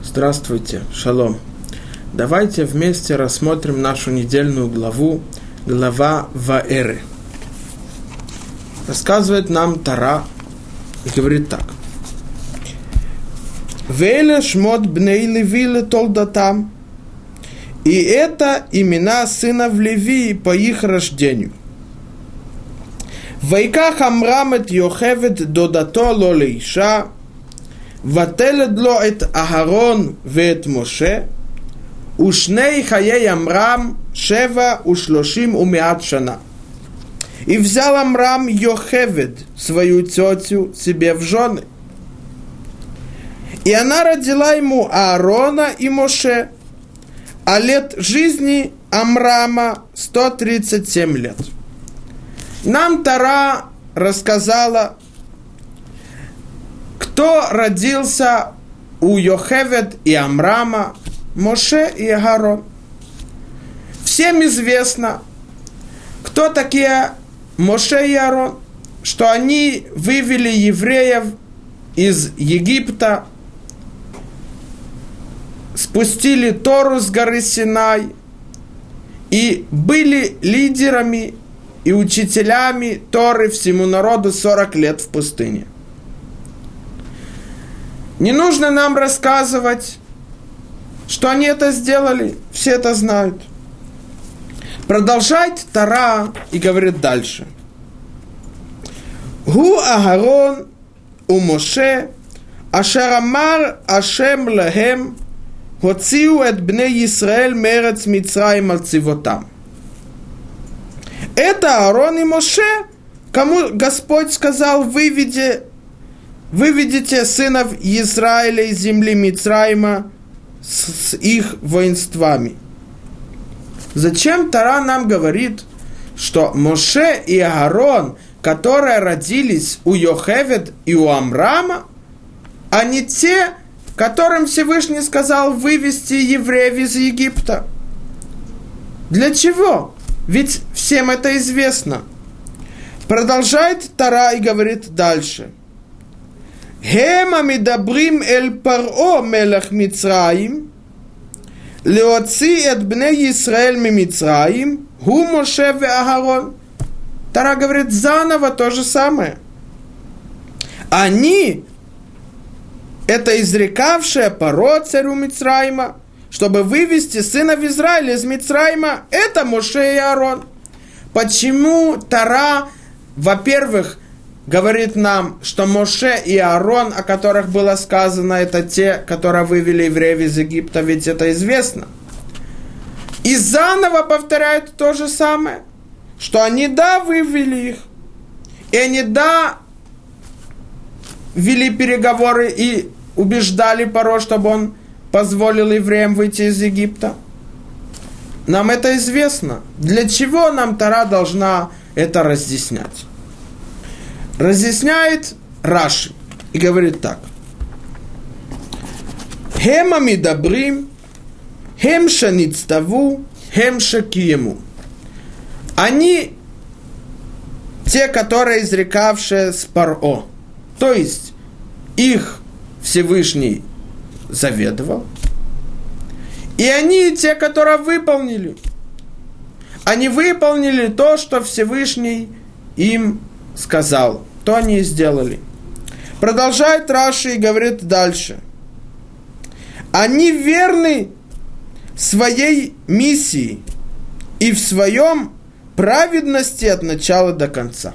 Здравствуйте, шалом. Давайте вместе рассмотрим нашу недельную главу, глава Ваэры. Рассказывает нам Тара и говорит так. Вейле шмот бней левиле толдатам. И это имена сынов Левии по их рождению. Вайках Амрамет Йохевет Додато Лолейша – Вателедло эт Агарон вет Моше, ушней хаей Амрам шева ушлошим умиат шана. И взял Амрам Йохевед, свою тетю, себе в жены. И она родила ему Аарона и Моше, а лет жизни Амрама 137 лет. Нам Тара рассказала кто родился у Йохевед и Амрама, Моше и Агарон. Всем известно, кто такие Моше и Аарон, что они вывели евреев из Египта, спустили Тору с горы Синай и были лидерами и учителями Торы всему народу 40 лет в пустыне. Не нужно нам рассказывать, что они это сделали, все это знают. Продолжает Тара и говорит дальше. Гу Агарон у Моше Ашарамар Ашем лехем Хоциу эт бне Исраэль мерец Мицраим алцивотам. Это Аарон и Моше, кому Господь сказал, выведи выведите сынов Израиля из земли Мицраима с, с их воинствами. Зачем Тара нам говорит, что Моше и Аарон, которые родились у Йохевед и у Амрама, они те, которым Всевышний сказал вывести евреев из Египта? Для чего? Ведь всем это известно. Продолжает Тара и говорит дальше. Гема медабрим эль паро мелах Мицраим, леоци эт бне Исраэль ми Мицраим, гу Моше ве Агарон. Тара говорит заново то же самое. Они, это изрекавшая паро царю Мицраима, чтобы вывести сына в Израиля из Мицраима, это Моше и Арон. Почему Тара, во-первых, говорит нам, что Моше и Аарон, о которых было сказано, это те, которые вывели евреев из Египта, ведь это известно. И заново повторяют то же самое, что они, да, вывели их, и они, да, вели переговоры и убеждали Паро, чтобы он позволил евреям выйти из Египта? Нам это известно. Для чего нам Тара должна это разъяснять? Разъясняет Раши и говорит так. Хема мидабрим, хем шаництаву, хем шакиему. Они те, которые изрекавшие с Паро. То есть их Всевышний заведовал. И они те, которые выполнили. Они выполнили то, что Всевышний им сказал. То они и сделали. Продолжает Раши и говорит дальше. Они верны своей миссии и в своем праведности от начала до конца.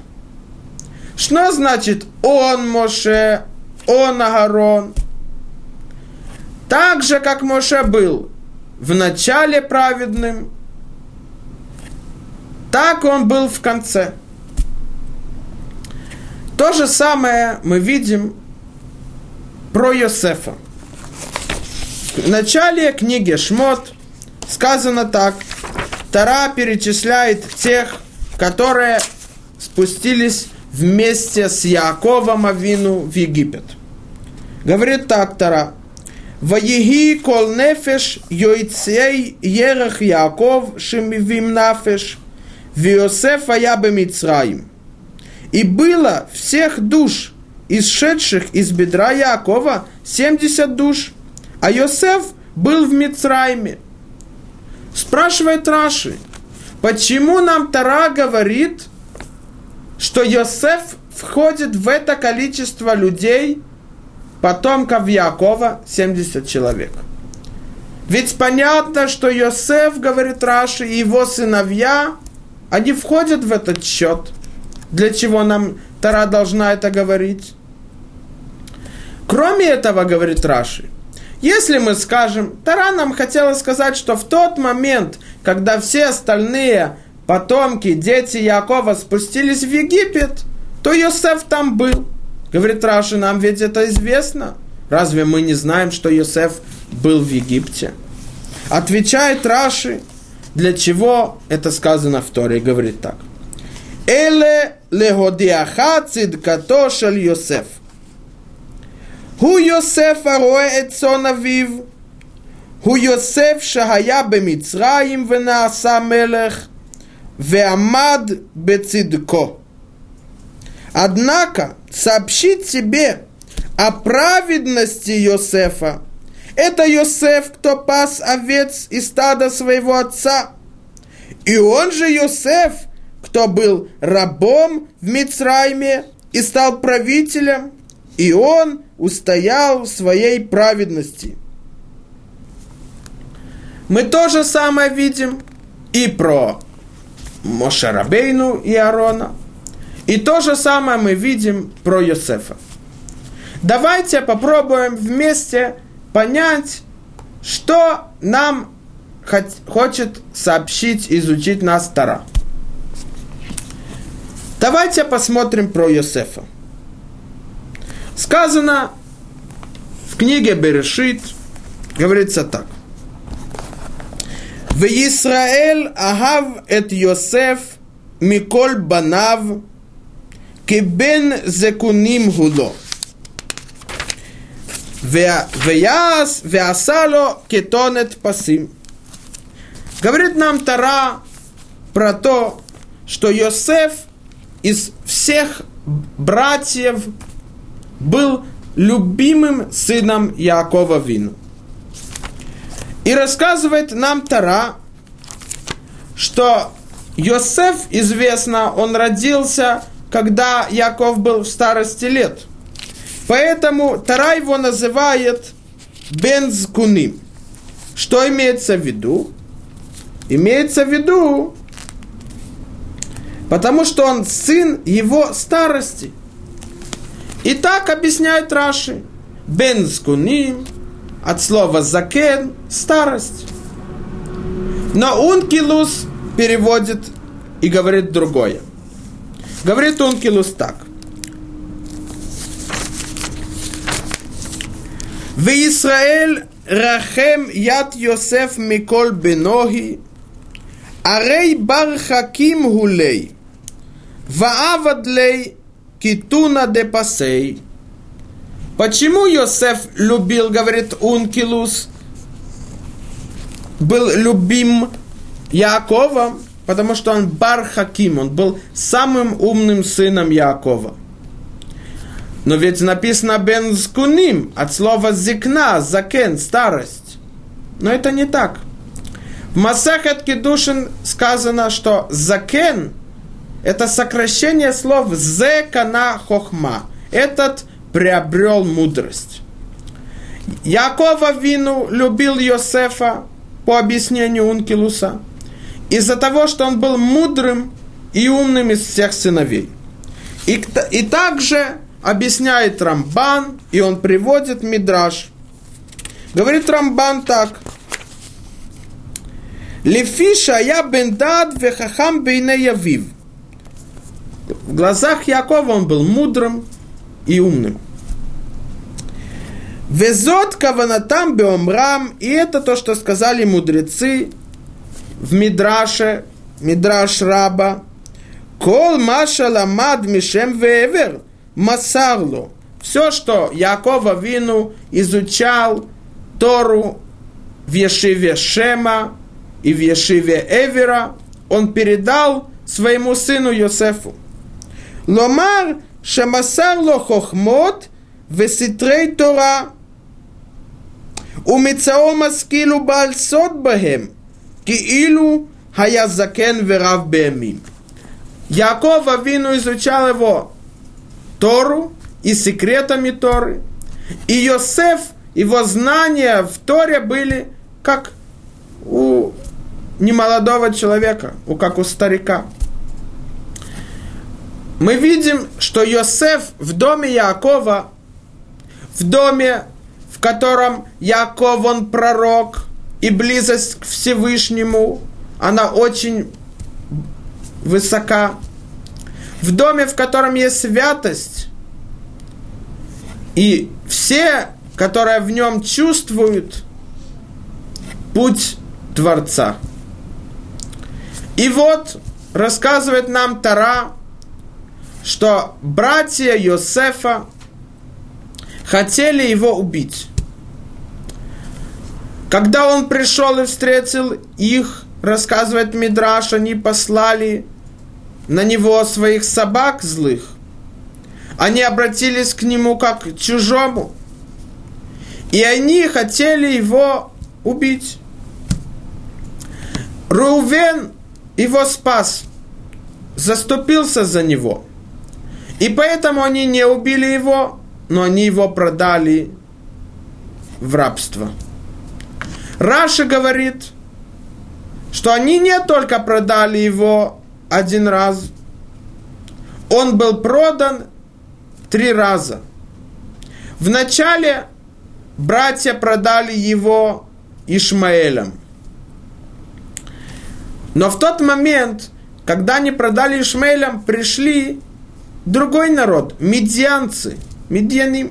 Что значит он Моше, он Агарон? Так же, как Моше был в начале праведным, так он был в конце. То же самое мы видим про Йосефа. В начале книги Шмот сказано так. Тара перечисляет тех, которые спустились вместе с Яковом Авину в Египет. Говорит так Тара. Ваеги кол нефеш йойцей ерах Яков шимивим нафеш. Виосеф я бы Мицраим. И было всех душ, исшедших из бедра Якова, 70 душ, а Йосеф был в Мицрайме. Спрашивает Раши, почему нам Тара говорит, что Йосеф входит в это количество людей, потомков Якова, 70 человек. Ведь понятно, что Йосеф, говорит Раши, и его сыновья, они входят в этот счет. Для чего нам Тара должна это говорить? Кроме этого, говорит Раши, если мы скажем, Тара нам хотела сказать, что в тот момент, когда все остальные потомки, дети Якова спустились в Египет, то Йосеф там был. Говорит Раши, нам ведь это известно. Разве мы не знаем, что Йосеф был в Египте? Отвечает Раши, для чего это сказано в Торе, говорит так. Эле леходиаха цидкато шель Йосеф. הוא יוסף הרואה את צאן אביו, הוא יוסף שהיה במצרים ונעשה мелех, ועמד בצדקו. Однако сообщить тебе о праведности Йосефа. Это Йосеф, кто пас овец и стада своего отца. И он же Йосеф, кто был рабом в Мицрайме и стал правителем, и он устоял в своей праведности. Мы то же самое видим и про Мошарабейну и Аарона, и то же самое мы видим про Йосефа. Давайте попробуем вместе понять, что нам хочет сообщить, изучить нас Тара. Давайте посмотрим про Йосефа. Сказано в книге Берешит, говорится так. В Израиль агав эт Йосеф миколь банав кибен зекуним худо. Веасало кетонет пасим. Говорит нам Тара про то, что Йосеф из всех братьев был любимым сыном Якова Вину. И рассказывает нам Тара, что Йосеф, известно, он родился, когда Яков был в старости лет. Поэтому Тара его называет Бензкуним. Что имеется в виду? Имеется в виду, потому что он сын его старости – и так объясняет Раши. Бен скуним, от слова закен, старость. Но ункилус переводит и говорит другое. Говорит ункилус так. В Израиль рахем яд Йосеф микол бенохи, арей бар хаким хулей, ваавад лей Китуна де Пасей. Почему Йосеф любил, говорит Ункилус, был любим Яковом? Потому что он Бар Хаким, он был самым умным сыном Якова. Но ведь написано Бен Скуним, от слова зикна, закен, старость. Но это не так. В Масахет Кедушин сказано, что закен – это сокращение слов «зекана хохма». Этот приобрел мудрость. Якова Вину любил Йосефа по объяснению Ункилуса из-за того, что он был мудрым и умным из всех сыновей. И, и также объясняет Рамбан, и он приводит Мидраш. Говорит Рамбан так. Лефиша я бендад вехахам бейне явив в глазах Якова он был мудрым и умным. Везот каванатам беомрам, и это то, что сказали мудрецы в Мидраше, Мидраш Раба. Кол маша ламад мишем вевер масарло. Все, что Якова Вину изучал Тору в Ешиве Шема и в Ешиве Эвера, он передал своему сыну Йосефу. לומר שמסר לו חוכמות וסתרי תורה ומצאו משכיל ובעל סוד בהם, כאילו היה זקן ורב בימים. Яков Авину изучал его Тору и секретами Торы. И Йосеф, его знания в Торе были как у немолодого человека, как у старика. Мы видим, что Йосеф в доме Якова, в доме, в котором Яков, он пророк, и близость к Всевышнему, она очень высока. В доме, в котором есть святость, и все, которые в нем чувствуют путь Творца. И вот рассказывает нам Тара, что братья Йосефа хотели его убить. Когда он пришел и встретил их, рассказывает Мидраш, они послали на него своих собак злых. Они обратились к нему как к чужому. И они хотели его убить. Рувен его спас, заступился за него. И поэтому они не убили его, но они его продали в рабство. Раша говорит, что они не только продали его один раз, он был продан три раза. Вначале братья продали его Ишмаэлем – но в тот момент, когда они продали Ишмаэлям, пришли другой народ, медианцы, медианы.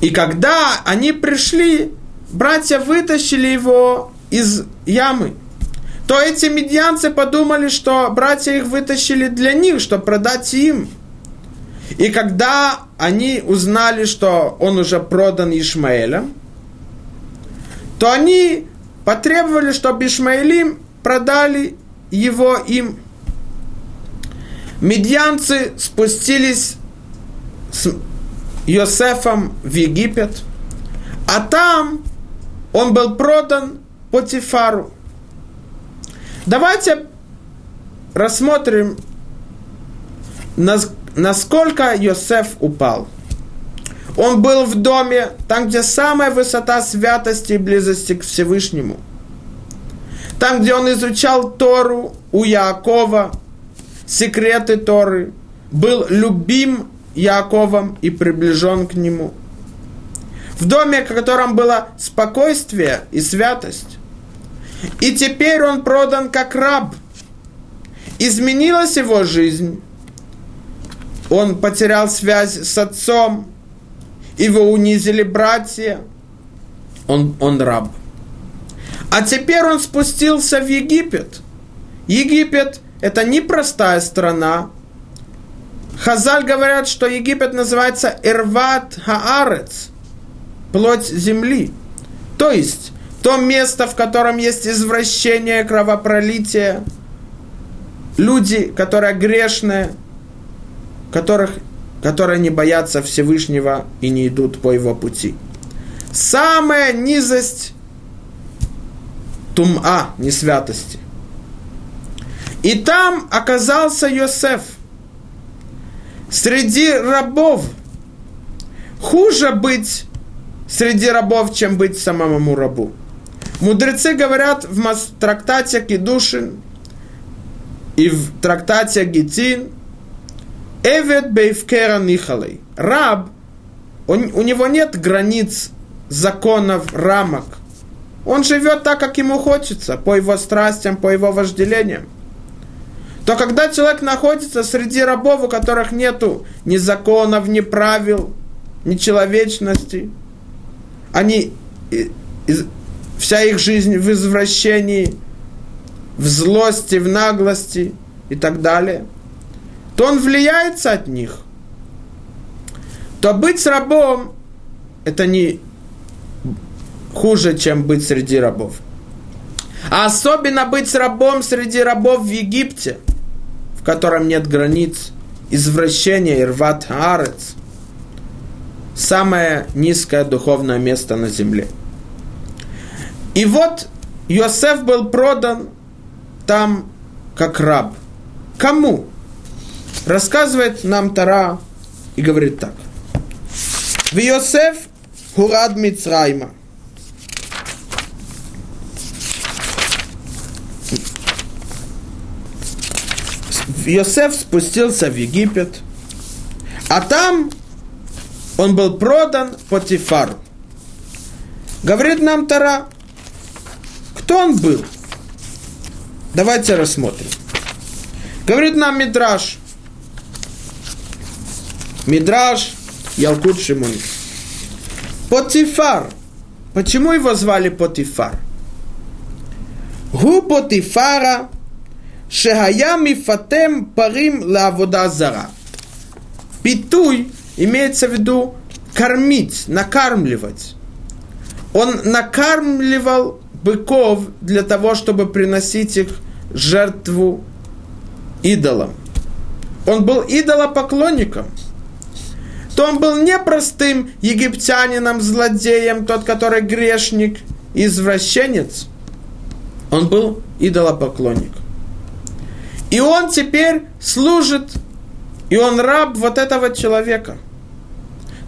И когда они пришли, братья вытащили его из ямы. То эти медианцы подумали, что братья их вытащили для них, чтобы продать им. И когда они узнали, что он уже продан Ишмаэлем, то они потребовали, чтобы Ишмаэлим продали его им. Медьянцы спустились с Йосефом в Египет, а там он был продан Потифару. Давайте рассмотрим, насколько Йосеф упал. Он был в доме, там, где самая высота святости и близости к Всевышнему – там, где он изучал Тору у Якова, секреты Торы, был любим Яковом и приближен к нему. В доме, в котором было спокойствие и святость. И теперь он продан как раб. Изменилась его жизнь. Он потерял связь с отцом. Его унизили братья. Он, он раб. А теперь он спустился в Египет. Египет – это непростая страна. Хазаль говорят, что Египет называется Ирват Хаарец – плоть земли. То есть, то место, в котором есть извращение, кровопролитие, люди, которые грешные, которых, которые не боятся Всевышнего и не идут по его пути. Самая низость тума, не святости. И там оказался Йосеф. Среди рабов. Хуже быть среди рабов, чем быть самому рабу. Мудрецы говорят в трактате Кедушин и в трактате Гитин Эвет Бейвкера Нихалей. Раб, он, у него нет границ, законов, рамок – он живет так, как ему хочется, по его страстям, по его вожделениям. То когда человек находится среди рабов, у которых нету ни законов, ни правил, ни человечности, они, вся их жизнь в извращении, в злости, в наглости и так далее, то он влияется от них. То быть рабом – это не хуже, чем быть среди рабов. А особенно быть рабом среди рабов в Египте, в котором нет границ, извращения, ирват арец, самое низкое духовное место на земле. И вот Йосеф был продан там как раб. Кому? Рассказывает нам Тара и говорит так. В Йосеф хурад Мицрайма. Йосеф спустился в Египет, а там он был продан Потифару. Говорит нам Тара, кто он был? Давайте рассмотрим. Говорит нам Мидраш. Мидраш Ялкут Шимон. Потифар. Почему его звали Потифар? Гу Потифара Шехая мифатем парим лавода зара. Питуй имеется в виду кормить, накармливать. Он накармливал быков для того, чтобы приносить их жертву идолам. Он был идолопоклонником. То он был не простым египтянином, злодеем, тот, который грешник, извращенец. Он был идолопоклонник. И он теперь служит, и он раб вот этого человека,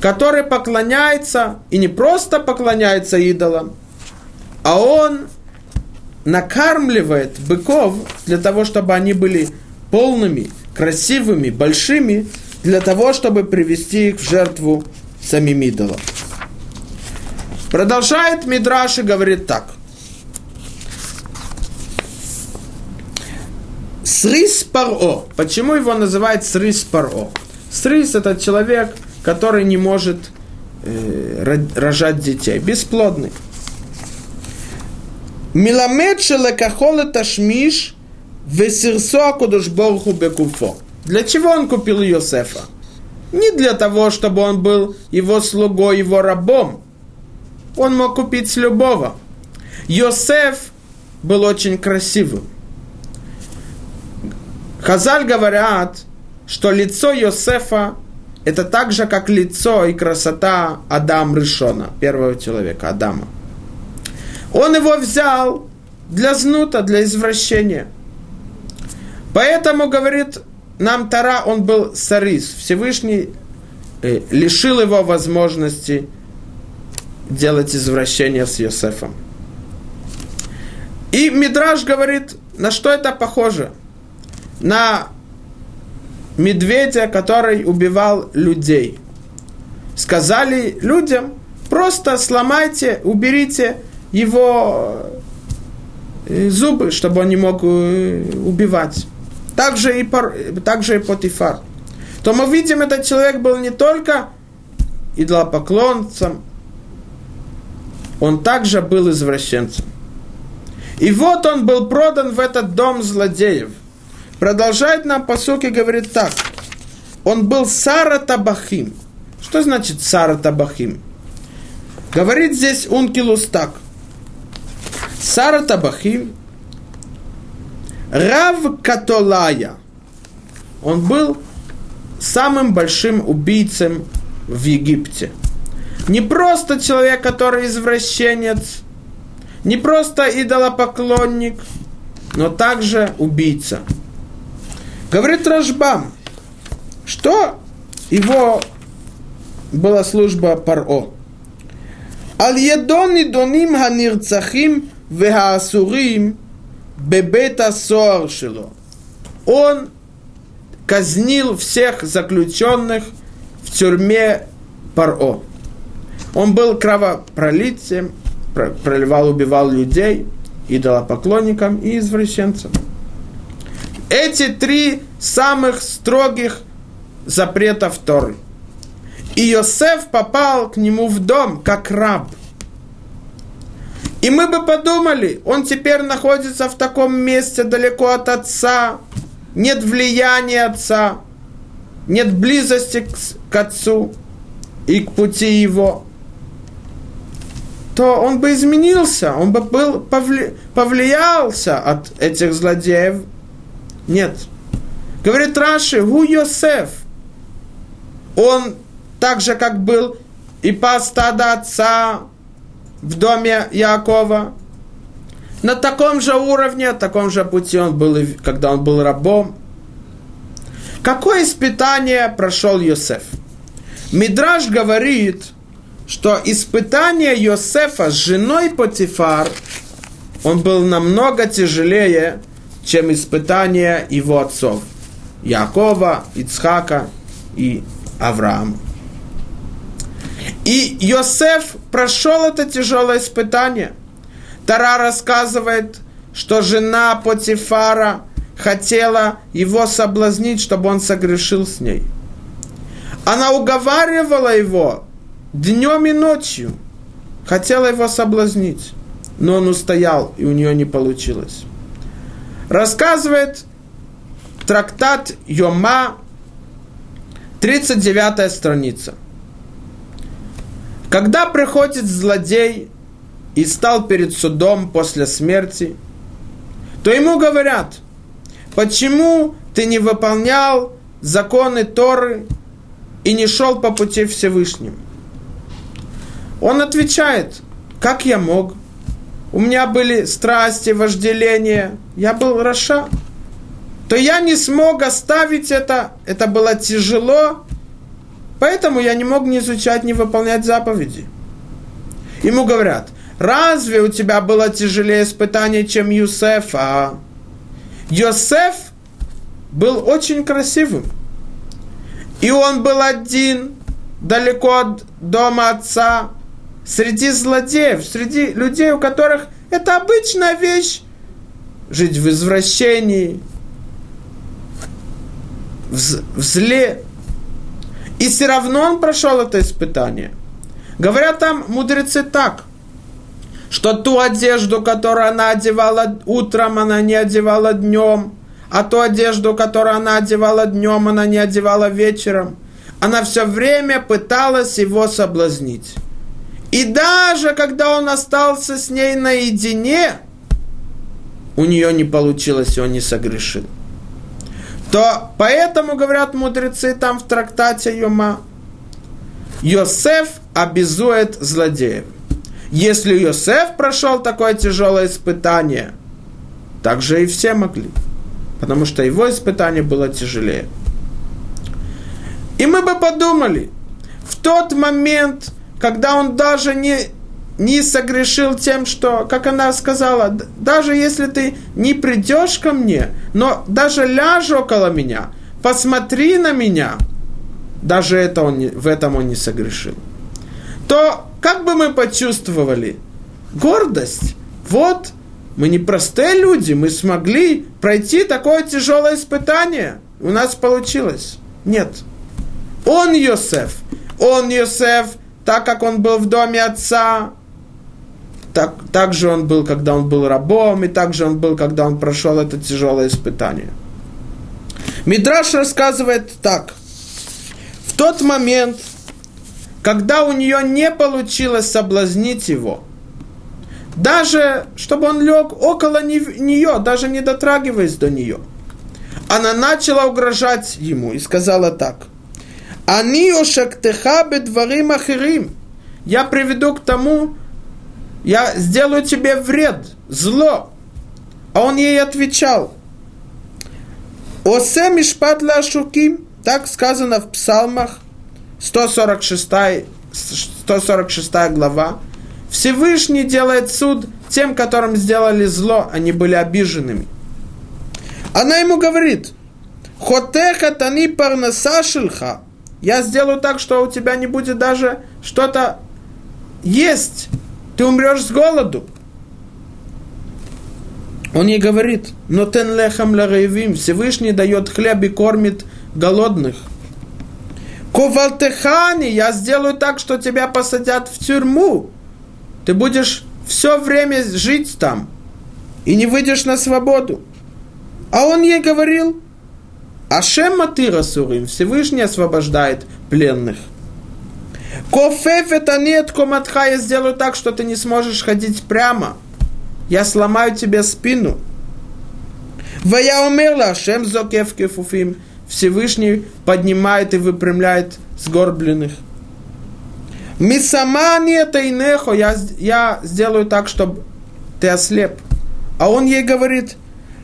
который поклоняется, и не просто поклоняется идолам, а он накармливает быков для того, чтобы они были полными, красивыми, большими, для того, чтобы привести их в жертву самим идолам. Продолжает Мидраш и говорит так. Срис Паро. Почему его называют Срис Паро? Срис это человек, который не может э, рожать детей, бесплодный. Миламед шелекахол ташмиш весирсо акудуш борху бекуфо. Для чего он купил Йосефа? Не для того, чтобы он был его слугой, его рабом. Он мог купить с любого. Йосеф был очень красивым. Хазаль говорят, что лицо Йосефа это так же, как лицо и красота Адам Ришона, первого человека, Адама. Он его взял для знута, для извращения. Поэтому, говорит нам Тара, он был сарис. Всевышний э, лишил его возможности делать извращение с Йосефом. И Мидраж говорит, на что это похоже? На медведя, который убивал людей. Сказали людям, просто сломайте, уберите его э, зубы, чтобы он не мог э, убивать. Также и, пар, также и Потифар. То мы видим, этот человек был не только идолопоклонцем, он также был извращенцем. И вот он был продан в этот дом злодеев. Продолжает нам по сути говорит так. Он был Сара Табахим. Что значит Сара Табахим? Говорит здесь Ункилус так. Сара Табахим, Рав Католая, он был самым большим убийцем в Египте. Не просто человек, который извращенец, не просто идолопоклонник, но также убийца. Говорит Рашбам, что его была служба Паро. Аль-Едони доним ханирцахим вехаасурим бебета соаршило. Он казнил всех заключенных в тюрьме Паро. Он был кровопролитцем, проливал, убивал людей, идолопоклонникам и извращенцам. Эти три самых строгих запретов Торы. И Йосеф попал к нему в дом как раб – и мы бы подумали, он теперь находится в таком месте далеко от отца, нет влияния отца, нет близости к, к отцу и к пути его, то он бы изменился, он бы был, повли, повлиялся от этих злодеев. Нет. Говорит Раши, Гу Йосеф, он так же, как был и пас стадо отца в доме Якова. На таком же уровне, на таком же пути он был, когда он был рабом. Какое испытание прошел Йосеф? Мидраж говорит, что испытание Йосефа с женой Потифар, он был намного тяжелее, чем испытание его отцов. Якова, Ицхака и Авраама. И Йосеф прошел это тяжелое испытание. Тара рассказывает, что жена Потифара хотела его соблазнить, чтобы он согрешил с ней. Она уговаривала его днем и ночью, хотела его соблазнить, но он устоял, и у нее не получилось. Рассказывает трактат Йома, 39 страница. Когда приходит злодей и стал перед судом после смерти, то ему говорят, почему ты не выполнял законы Торы и не шел по пути Всевышнему? Он отвечает, как я мог? У меня были страсти, вожделения, я был Раша то я не смог оставить это, это было тяжело, поэтому я не мог не изучать, не выполнять заповеди. Ему говорят, разве у тебя было тяжелее испытание, чем Юсеф? А Йосеф был очень красивым. И он был один, далеко от дома отца, среди злодеев, среди людей, у которых это обычная вещь, жить в извращении, в, зле. И все равно он прошел это испытание. Говорят там мудрецы так, что ту одежду, которую она одевала утром, она не одевала днем, а ту одежду, которую она одевала днем, она не одевала вечером. Она все время пыталась его соблазнить. И даже когда он остался с ней наедине, у нее не получилось, и он не согрешил то поэтому, говорят мудрецы там в трактате Йома, Йосеф обязует злодеев. Если Йосеф прошел такое тяжелое испытание, так же и все могли. Потому что его испытание было тяжелее. И мы бы подумали, в тот момент, когда он даже не не согрешил тем, что, как она сказала, даже если ты не придешь ко мне, но даже ляжь около меня, посмотри на меня, даже это он не, в этом он не согрешил, то как бы мы почувствовали гордость? Вот, мы не простые люди, мы смогли пройти такое тяжелое испытание. У нас получилось. Нет. Он Йосеф. Он Йосеф, так как он был в доме отца, так, так же он был, когда он был рабом, и так же он был, когда он прошел это тяжелое испытание. Мидраш рассказывает так. В тот момент, когда у нее не получилось соблазнить его, даже чтобы он лег около нее, даже не дотрагиваясь до нее, она начала угрожать ему и сказала так. «Они ошактеха бедварим ахирим». Я приведу к тому, я сделаю тебе вред, зло. А он ей отвечал, Осе мишпат шуким, так сказано в псалмах, 146, 146 глава. Всевышний делает суд тем, которым сделали зло, они были обиженными. Она ему говорит, Хотеха тани парнасашилха, я сделаю так, что у тебя не будет даже что-то есть ты умрешь с голоду. Он ей говорит, но тен лехам лараевим, Всевышний дает хлеб и кормит голодных. Ковалтехани, я сделаю так, что тебя посадят в тюрьму. Ты будешь все время жить там и не выйдешь на свободу. А он ей говорил, Ашем Матыра Сурим, Всевышний освобождает пленных. Кофеф это нет, коматха, я сделаю так, что ты не сможешь ходить прямо. Я сломаю тебе спину. Вая умела, Шем зокев кефуфим. Всевышний поднимает и выпрямляет сгорбленных. Мисамани это инехо, я, я сделаю так, чтобы ты ослеп. А он ей говорит,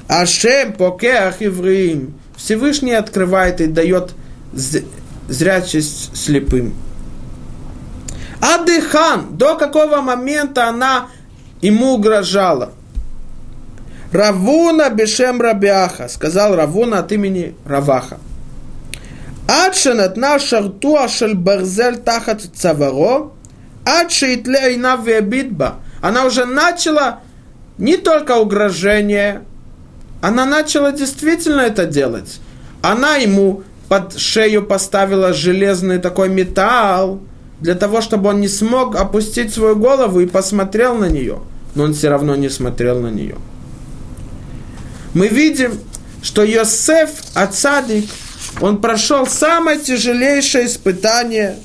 Ашем покеах евреим. Всевышний открывает и дает зрячесть слепым. Адыхан, до какого момента она ему угрожала. Равуна Бешем Рабиаха, сказал Равуна от имени Раваха. Адшанат шарту шель барзель тахат цаваро, адшитле ина вебитба. Она уже начала не только угрожение, она начала действительно это делать. Она ему под шею поставила железный такой металл, для того, чтобы он не смог опустить свою голову и посмотрел на нее. Но он все равно не смотрел на нее. Мы видим, что Йосеф Ацадик, он прошел самое тяжелейшее испытание,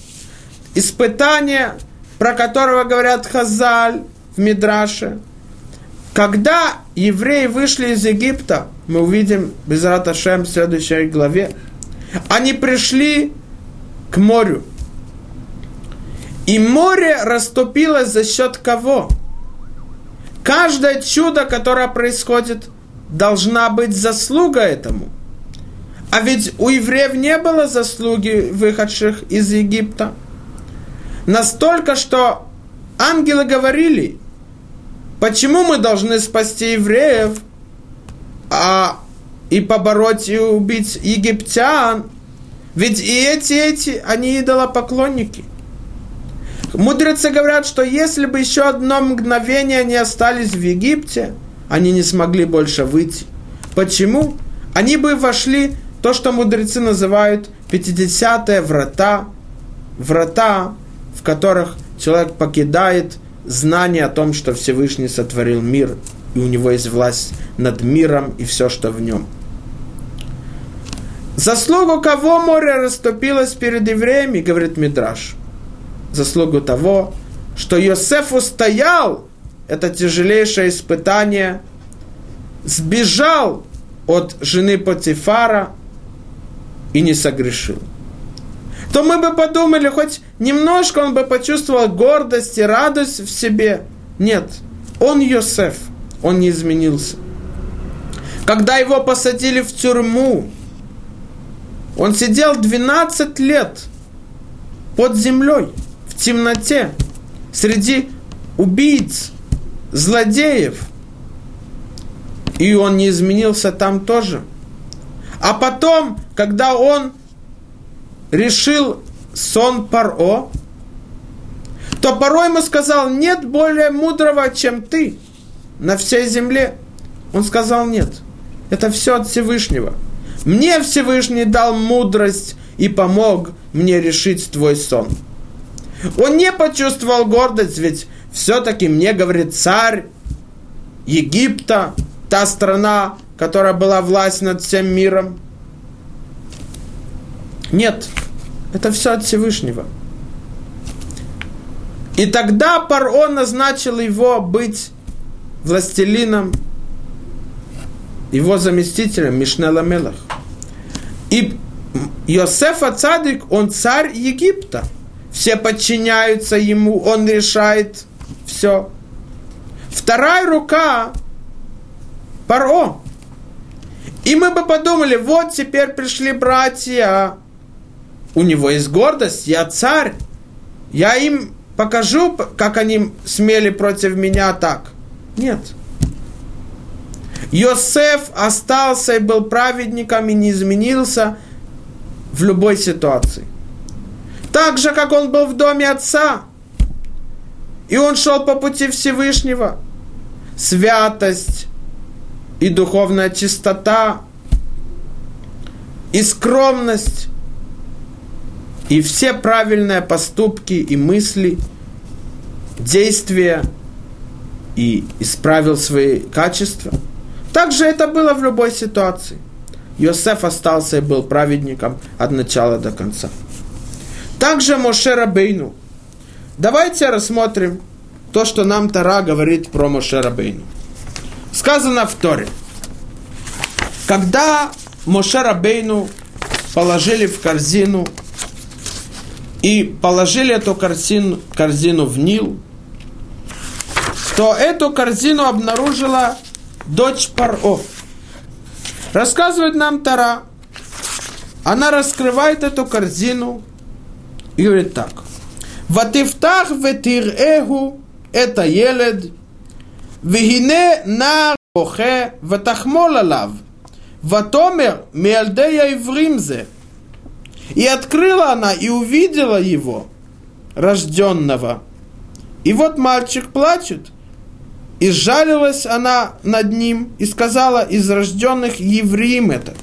испытание, про которого говорят Хазаль в Мидраше. Когда евреи вышли из Египта, мы увидим Безрат Ашем в следующей главе, они пришли к морю. И море расступилось за счет кого? Каждое чудо, которое происходит, должна быть заслуга этому. А ведь у евреев не было заслуги выходших из Египта. Настолько, что ангелы говорили, почему мы должны спасти евреев, а и побороть и убить египтян. Ведь и эти, эти, они идолопоклонники. Мудрецы говорят, что если бы еще одно мгновение они остались в Египте, они не смогли больше выйти. Почему? Они бы вошли то, что мудрецы называют 50-е врата, врата, в которых человек покидает знание о том, что Всевышний сотворил мир, и у него есть власть над миром и все, что в нем. Заслугу кого море расступилось перед евреями, говорит Мидраш. Заслугу того, что Йосеф устоял, это тяжелейшее испытание, сбежал от жены Потифара и не согрешил. То мы бы подумали, хоть немножко он бы почувствовал гордость и радость в себе. Нет, он Йосеф, он не изменился. Когда его посадили в тюрьму, он сидел 12 лет под землей, в темноте, среди убийц, злодеев. И он не изменился там тоже. А потом, когда он решил сон Паро, то порой ему сказал, нет более мудрого, чем ты на всей земле. Он сказал, нет, это все от Всевышнего – мне Всевышний дал мудрость и помог мне решить твой сон. Он не почувствовал гордость, ведь все-таки мне говорит царь Египта, та страна, которая была власть над всем миром. Нет, это все от Всевышнего. И тогда Парон назначил его быть властелином, его заместителем Мишнела Мелах. И Йосеф Ацадик, он царь Египта. Все подчиняются ему, он решает все. Вторая рука Паро. И мы бы подумали, вот теперь пришли братья, у него есть гордость, я царь, я им покажу, как они смели против меня так. Нет. Йосеф остался и был праведником и не изменился в любой ситуации. Так же, как он был в доме отца, и он шел по пути Всевышнего. Святость и духовная чистота, и скромность, и все правильные поступки и мысли, действия, и исправил свои качества – также это было в любой ситуации. Йосеф остался и был праведником от начала до конца. Также Моше Рабейну. Давайте рассмотрим то, что нам Тара говорит про Моше Рабейну. Сказано в Торе. Когда Моше Рабейну положили в корзину и положили эту корзину, корзину в Нил, то эту корзину обнаружила дочь Паро. Рассказывает нам Тара. Она раскрывает эту корзину и говорит так. Ватифтах ветирэгу это елед, вегине нар бохе ватахмол алав, ватомер миальдея евримзе. И открыла она и увидела его, рожденного. И вот мальчик плачет, и жалилась она над ним, и сказала, из рожденных евреем этот.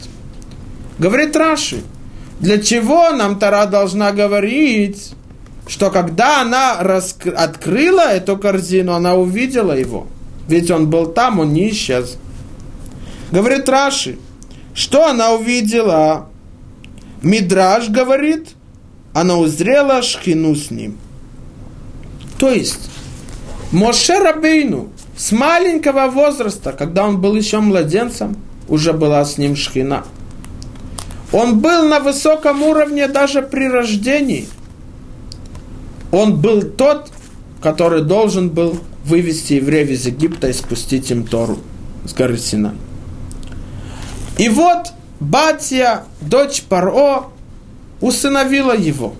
Говорит Раши – для чего нам Тара должна говорить, что когда она раск... открыла эту корзину, она увидела его. Ведь он был там, он не исчез. Говорит Раши, что она увидела? Мидраж говорит, она узрела шхину с ним. То есть, Моше Рабейну с маленького возраста, когда он был еще младенцем, уже была с ним шхина. Он был на высоком уровне даже при рождении. Он был тот, который должен был вывести евреев из Египта и спустить им Тору с горы Синай. И вот Батья, дочь Паро, усыновила его.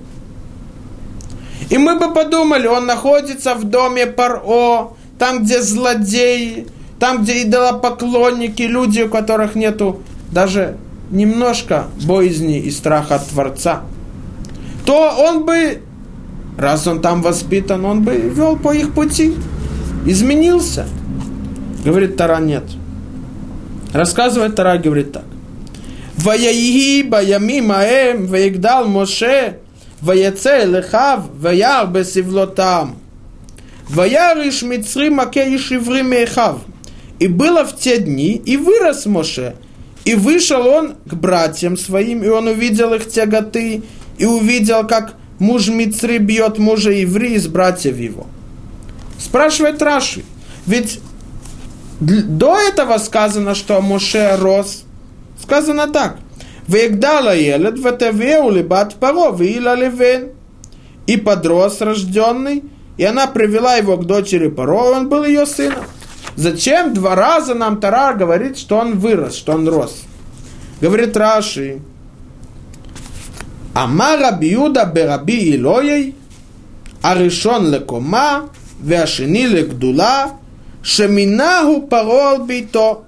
И мы бы подумали, он находится в доме Паро, там, где злодеи, там, где идолопоклонники, люди, у которых нету даже немножко боязни и страха от Творца, то он бы, раз он там воспитан, он бы вел по их пути, изменился. Говорит Тара, нет. Рассказывает Тара, говорит так. Ваяиги баями маэм, ваигдал Моше, ваяце лехав, ваяр бесивлотам. Ваяр иш мицри маке иш иври мехав. И было в те дни, и вырос Моше – и вышел он к братьям своим, и он увидел их тяготы, и увидел, как муж Мицры бьет мужа еврея из братьев его. Спрашивает Раши, ведь до этого сказано, что Моше рос Сказано так. Вегдала елед ветевеу либат паро вила левен. И подрос рожденный, и она привела его к дочери Паро, он был ее сыном. Зачем два раза нам Тара говорит, что он вырос, что он рос? Говорит Раши. Ама рабиуда бераби илоей, аришон лекома, вяшини лекдула, шеминаху парол бито.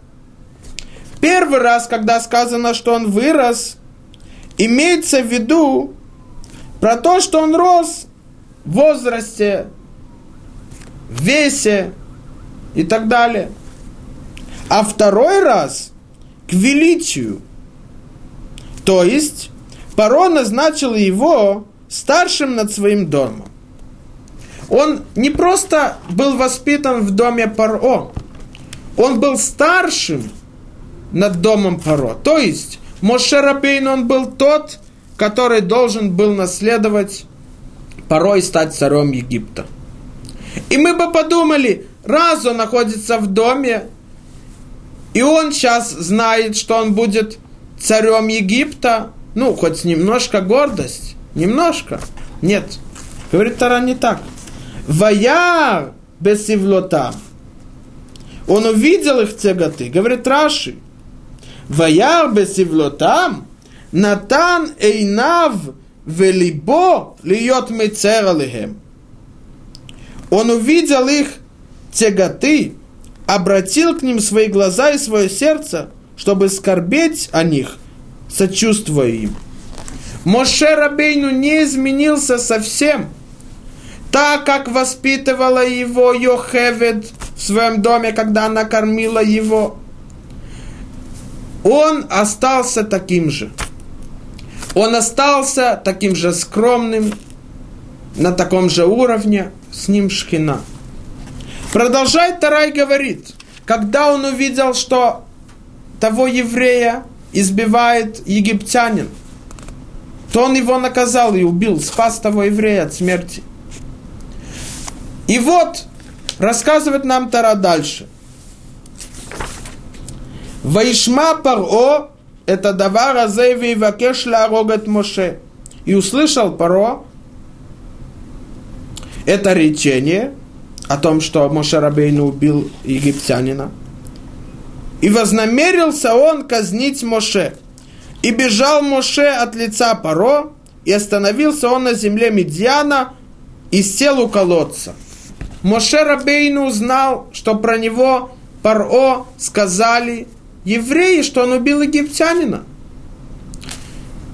Первый раз, когда сказано, что он вырос, имеется в виду про то, что он рос в возрасте, в весе, и так далее. А второй раз к величию. То есть Паро назначил его старшим над своим домом. Он не просто был воспитан в доме Паро, он был старшим над домом Паро. То есть Моше он был тот, который должен был наследовать Паро и стать царем Египта. И мы бы подумали, Раз он находится в доме, и он сейчас знает, что он будет царем Египта, ну, хоть немножко гордость, немножко. Нет, говорит Тара не так. Ваяр бесивлота. Он увидел их тяготы, говорит Раши. Ваяр бесивлотам Натан эйнав велибо льет мецералихем. Он увидел их тяготы, обратил к ним свои глаза и свое сердце, чтобы скорбеть о них, сочувствуя им. Моше Рабейну не изменился совсем, так как воспитывала его Йохевед в своем доме, когда она кормила его он остался таким же. Он остался таким же скромным, на таком же уровне, с ним шхина. Продолжает Тарай говорит, когда он увидел, что того еврея избивает египтянин, то он его наказал и убил, спас того еврея от смерти. И вот, рассказывает нам Тара дальше. Ваишма паро это давар азеви вакеш ларогат Моше. И услышал паро, это речение о том, что Моше Рабейну убил египтянина. И вознамерился он казнить Моше. И бежал Моше от лица Паро, и остановился он на земле Медьяна, и сел у колодца. Моше Рабейну узнал, что про него Паро сказали евреи, что он убил египтянина.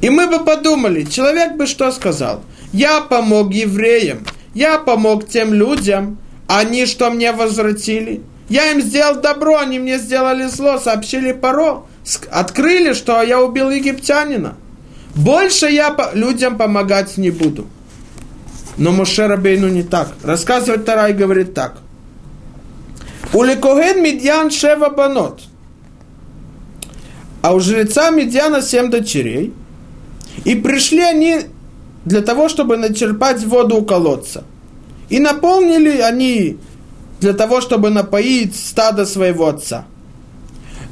И мы бы подумали, человек бы что сказал? Я помог евреям, я помог тем людям, они что мне возвратили? Я им сделал добро, они мне сделали зло, сообщили Паро, открыли, что я убил египтянина. Больше я людям помогать не буду. Но Моше Рабейну не так. Рассказывает Тарай говорит так. У Лекоген Медьян Шева Банот. А у жреца Медьяна семь дочерей. И пришли они для того, чтобы начерпать воду у колодца. И наполнили они для того, чтобы напоить стадо своего отца.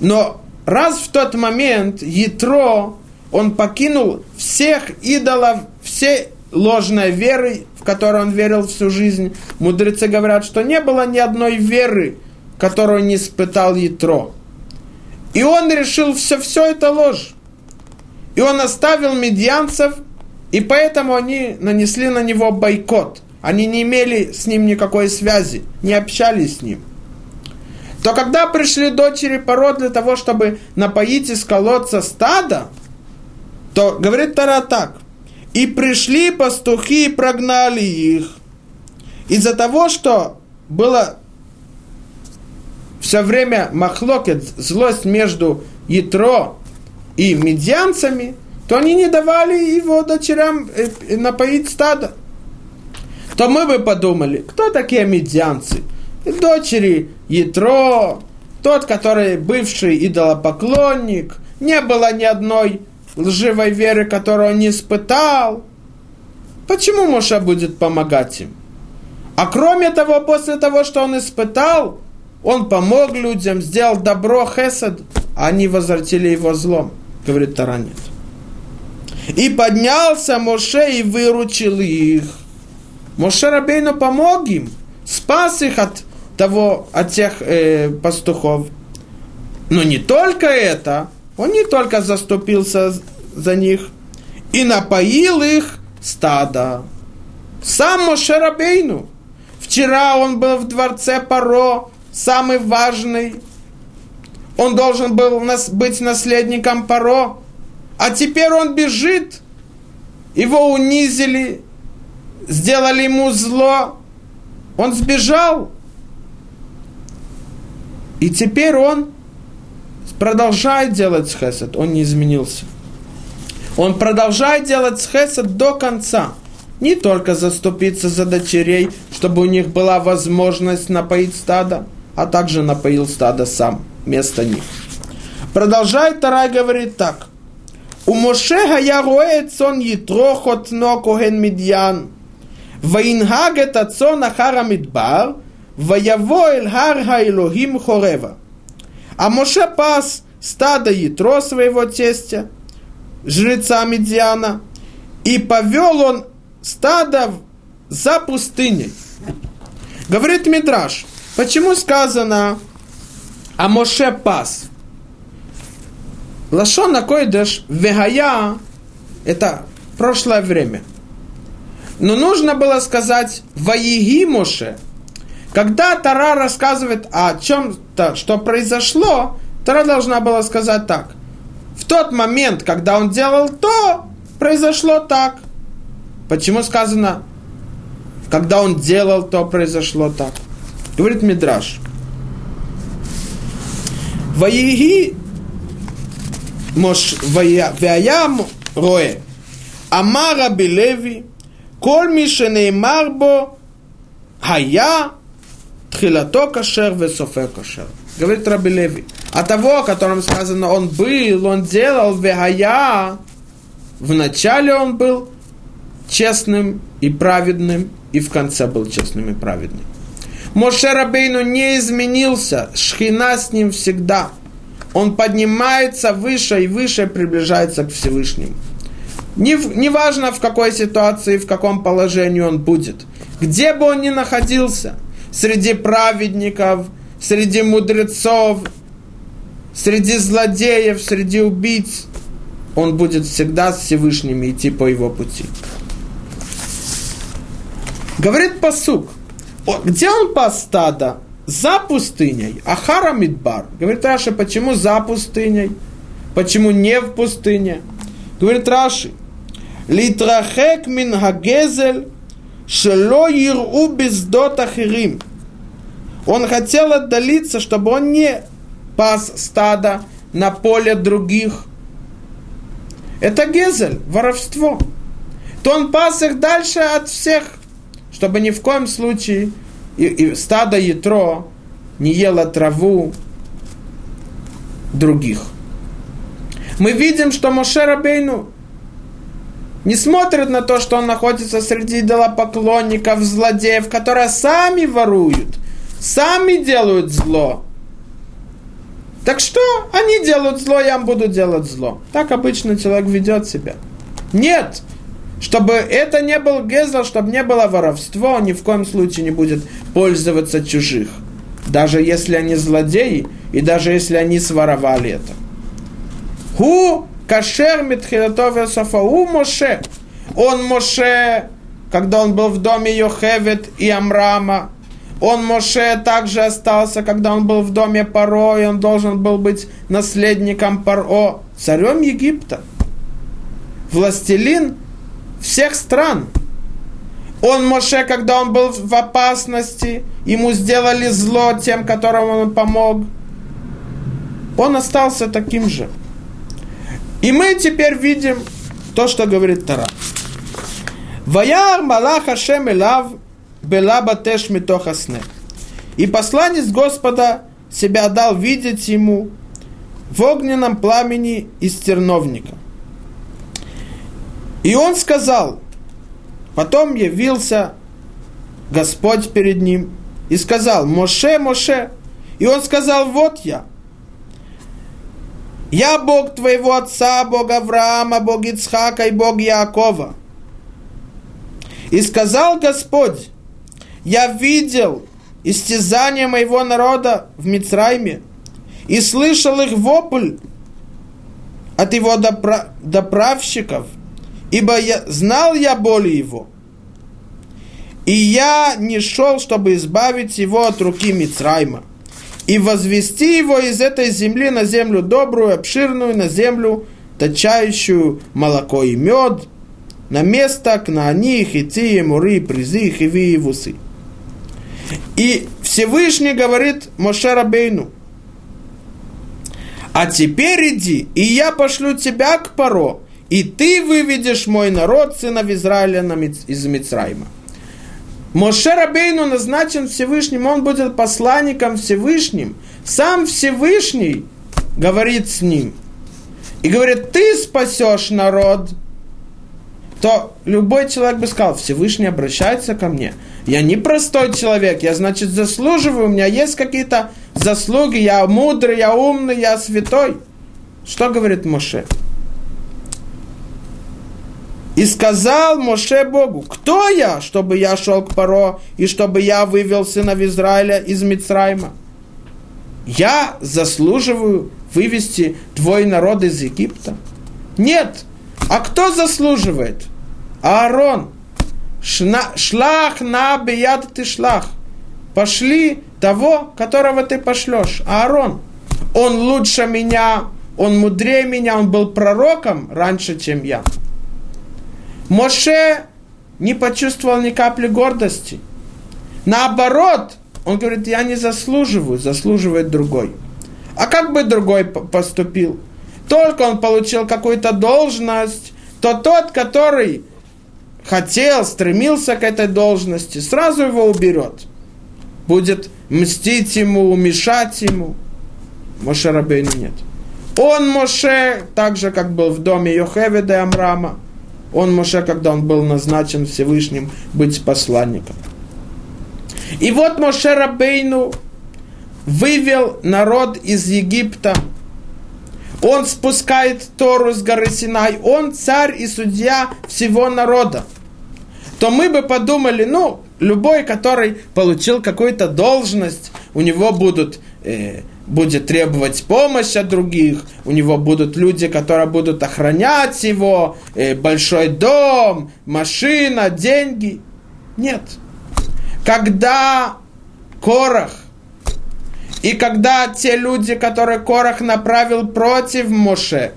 Но раз в тот момент Ятро, он покинул всех идолов, все ложной веры, в которую он верил всю жизнь. Мудрецы говорят, что не было ни одной веры, которую не испытал Ятро. И он решил, все, все это ложь. И он оставил медианцев, и поэтому они нанесли на него бойкот. Они не имели с ним никакой связи, не общались с ним. То когда пришли дочери пород для того, чтобы напоить из колодца стада, то говорит Тара так. И пришли пастухи и прогнали их. Из-за того, что было все время махлокет, злость между Ятро и медианцами, то они не давали его дочерям э, напоить стадо. То мы бы подумали, кто такие медианцы? Дочери Ятро, тот, который бывший идолопоклонник, не было ни одной лживой веры, которую он не испытал. Почему Моша будет помогать им? А кроме того, после того, что он испытал, он помог людям, сделал добро, хесед, а они возвратили его злом, говорит Таранит. И поднялся Моше и выручил их. Моше Рабейну помог им, спас их от того, от тех э, пастухов. Но не только это, он не только заступился за них, и напоил их стадо. Сам Моше Рабейну. Вчера он был в дворце Паро, самый важный. Он должен был нас, быть наследником Паро. А теперь он бежит. Его унизили, сделали ему зло, он сбежал. И теперь он продолжает делать хесед, он не изменился. Он продолжает делать хесед до конца. Не только заступиться за дочерей, чтобы у них была возможность напоить стадо, а также напоил стадо сам, вместо них. Продолжает Тарай говорит так. У Моше я роет сон етрохот но коген медьян – Ваинхаг это цон ахара мидбар, ваяво эль хорева. А Моше пас стадо ятро своего тестя, жреца Медиана, и повел он стадо за пустыней. Говорит Мидраш, почему сказано «А Моше пас»? Лашон Акойдеш, Вегая, это прошлое время – но нужно было сказать «Ваеги Моше». Когда Тара рассказывает о чем-то, что произошло, Тара должна была сказать так. В тот момент, когда он делал то, произошло так. Почему сказано, когда он делал то, произошло так? Говорит Мидраш. Ваеги Мош Ваям Роэ. Амара Белеви – Коль мишеней марбо, а я тхилато кашер весофе кашер. Говорит Раби Леви. А того, о котором сказано, он был, он делал вегая, вначале он был честным и праведным, и в конце был честным и праведным. Моше Рабейну не изменился, шхина с ним всегда. Он поднимается выше и выше, приближается к Всевышнему. Не, не важно, в какой ситуации, в каком положении он будет. где бы он ни находился, среди праведников, среди мудрецов, среди злодеев, среди убийц, он будет всегда с Всевышним идти по его пути. Говорит посук, где он пас стада? За пустыней. Ахара Мидбар. Говорит Раша, почему за пустыней? Почему не в пустыне? Говорит Раши, Литрахек мин хагезель шело иру бездот ахирим. Он хотел отдалиться, чтобы он не пас стада на поле других. Это гезель, воровство. То он пас их дальше от всех, чтобы ни в коем случае и, и стадо ятро не ело траву других. Мы видим, что Моше Рабейну не смотрит на то, что он находится среди идолопоклонников, злодеев, которые сами воруют, сами делают зло. Так что они делают зло, я буду делать зло. Так обычно человек ведет себя. Нет, чтобы это не был гезл, чтобы не было воровство, он ни в коем случае не будет пользоваться чужих. Даже если они злодеи, и даже если они своровали это. Ху кашер митхилатове у Моше. Он Моше, когда он был в доме Йохевет и Амрама. Он Моше также остался, когда он был в доме Паро, и он должен был быть наследником Паро, царем Египта. Властелин всех стран. Он Моше, когда он был в опасности, ему сделали зло тем, которым он помог. Он остался таким же. И мы теперь видим то, что говорит Тара. Ваяр Малах Хашем Элав Белаба Теш Митохасне. И посланец Господа себя дал видеть ему в огненном пламени из терновника. И он сказал, потом явился Господь перед ним и сказал, Моше, Моше. И он сказал, вот я. Я Бог твоего отца, Бог Авраама, Бог Ицхака и Бог Якова. И сказал Господь, я видел истязание моего народа в Мицрайме и слышал их вопль от его доправщиков – ибо я, знал я боли его. И я не шел, чтобы избавить его от руки Мицрайма, и возвести его из этой земли на землю добрую, обширную, на землю, точающую молоко и мед, на место к Наани, Хити, Мури, Призи, Хиви и Вусы. И Всевышний говорит Моше Рабейну, а теперь иди, и я пошлю тебя к Паро, и ты выведешь мой народ, сынов Израиля, из Мицраима. Моше Рабейну назначен Всевышним, он будет посланником Всевышним. Сам Всевышний говорит с ним. И говорит, ты спасешь народ. То любой человек бы сказал, Всевышний обращается ко мне. Я не простой человек, я, значит, заслуживаю, у меня есть какие-то заслуги, я мудрый, я умный, я святой. Что говорит Моше? И сказал Моше Богу, кто я, чтобы я шел к Паро, и чтобы я вывел сынов Израиля из Мицрайма? Я заслуживаю вывести твой народ из Египта? Нет. А кто заслуживает? Аарон. Шна, шлах на бияд ты шлах. Пошли того, которого ты пошлешь. Аарон. Он лучше меня, он мудрее меня, он был пророком раньше, чем я. Моше не почувствовал ни капли гордости. Наоборот, он говорит, я не заслуживаю, заслуживает другой. А как бы другой поступил? Только он получил какую-то должность, то тот, который хотел, стремился к этой должности, сразу его уберет. Будет мстить ему, мешать ему. Моше Рабейну нет. Он Моше, так же, как был в доме Йохеведа и Амрама, он, Моше, когда он был назначен Всевышним быть посланником. И вот Моше Рабейну вывел народ из Египта. Он спускает Тору с горы Синай. Он царь и судья всего народа. То мы бы подумали, ну, любой, который получил какую-то должность, у него будут, э, будет требовать помощь от других, у него будут люди, которые будут охранять его, э, большой дом, машина, деньги. Нет. Когда Корах и когда те люди, которые Корах направил против Моше,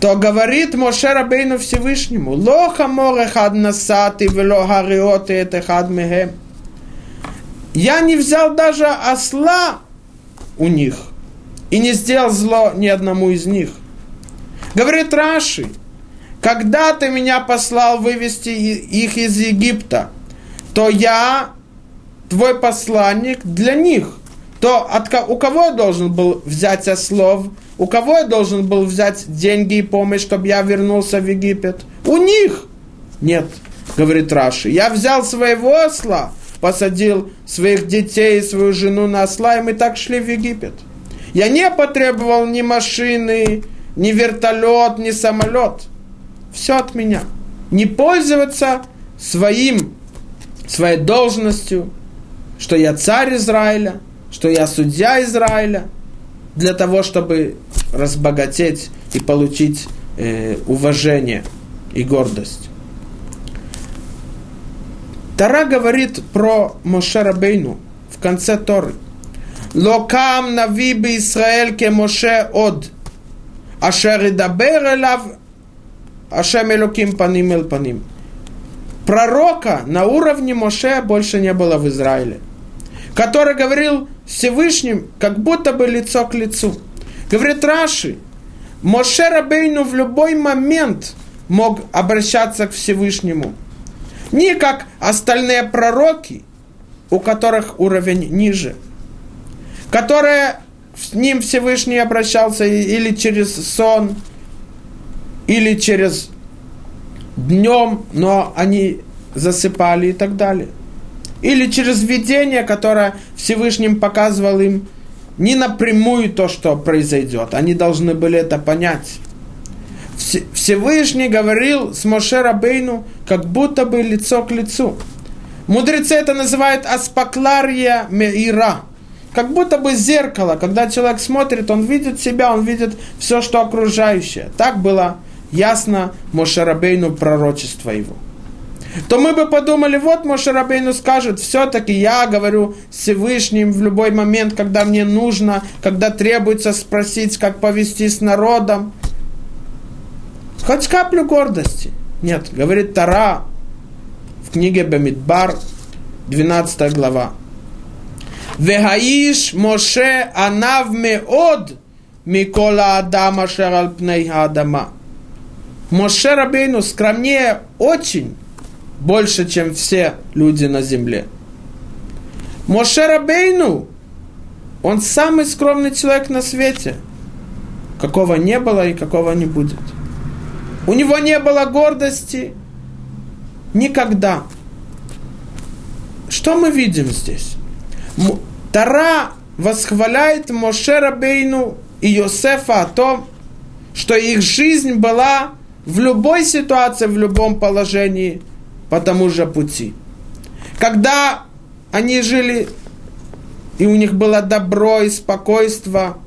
то говорит Моше Рабейну Всевышнему, «Лоха морехад насати, вело хариоты это хад мехем». Я не взял даже осла у них и не сделал зло ни одному из них. Говорит Раши, когда ты меня послал вывести их из Египта, то я твой посланник для них. То от, у кого я должен был взять ослов? У кого я должен был взять деньги и помощь, чтобы я вернулся в Египет? У них! Нет, говорит Раши. Я взял своего осла, посадил своих детей и свою жену на осла, и мы так шли в Египет. Я не потребовал ни машины, ни вертолет, ни самолет. Все от меня. Не пользоваться своим, своей должностью, что я царь Израиля, что я судья Израиля – для того, чтобы разбогатеть и получить э, уважение и гордость. Тара говорит про Моше Рабейну в конце Торы. Локам нави бы Израиль ке Моше од. Ашер идабер элав Ашем Элоким паним эл паним. Пророка на уровне Моше больше не было в Израиле который говорил Всевышним, как будто бы лицо к лицу. Говорит Раши, Моше Рабейну в любой момент мог обращаться к Всевышнему. Не как остальные пророки, у которых уровень ниже, которые с ним Всевышний обращался или через сон, или через днем, но они засыпали и так далее или через видение, которое Всевышним показывал им не напрямую то, что произойдет. Они должны были это понять. Всевышний говорил с Моше Рабейну, как будто бы лицо к лицу. Мудрецы это называют аспаклария меира. Как будто бы зеркало, когда человек смотрит, он видит себя, он видит все, что окружающее. Так было ясно Моше Рабейну пророчество его то мы бы подумали, вот Мошарабейну скажет, все-таки я говорю Всевышним в любой момент, когда мне нужно, когда требуется спросить, как повести с народом. Хоть каплю гордости. Нет, говорит Тара в книге Бамидбар, 12 глава. Вегаиш Моше анав меод Микола Адама Шерал Пней Адама. Моше Рабейну скромнее очень больше, чем все люди на земле. Моше Рабейну, он самый скромный человек на свете, какого не было и какого не будет. У него не было гордости никогда. Что мы видим здесь? Тара восхваляет Моше Рабейну и Йосефа о том, что их жизнь была в любой ситуации, в любом положении – по тому же пути. Когда они жили, и у них было добро и спокойство,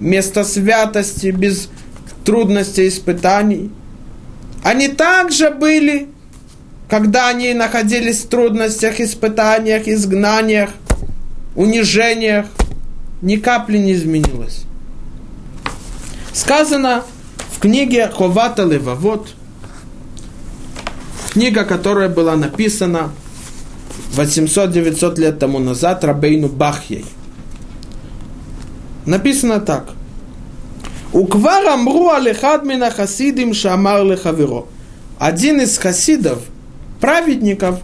место святости, без трудностей испытаний, они также были, когда они находились в трудностях, испытаниях, изгнаниях, унижениях, ни капли не изменилось. Сказано в книге Ховата Левавод – Книга, которая была написана 800-900 лет тому назад Рабейну Бахьей. Написано так. Уквар амру алехад мина хасидим шамар лехаверо. Один из хасидов, праведников,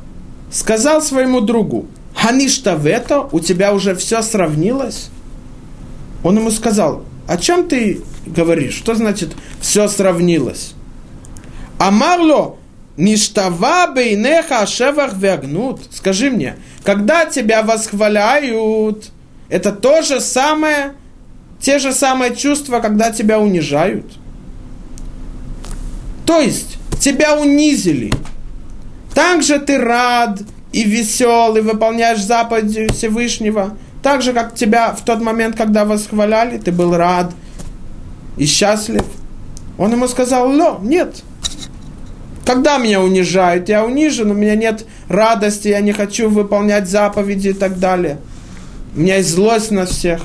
сказал своему другу, Ханишта вето, у тебя уже все сравнилось? Он ему сказал, о чем ты говоришь? Что значит все сравнилось? Амарло, Ништава бейнеха шевах вягнут. Скажи мне, когда тебя восхваляют, это то же самое, те же самые чувства, когда тебя унижают? То есть, тебя унизили, Также ты рад и веселый, выполняешь заповеди Всевышнего, так же, как тебя в тот момент, когда восхваляли, ты был рад и счастлив. Он ему сказал, но, нет. Когда меня унижают, я унижен, у меня нет радости, я не хочу выполнять заповеди и так далее. У меня есть злость на всех.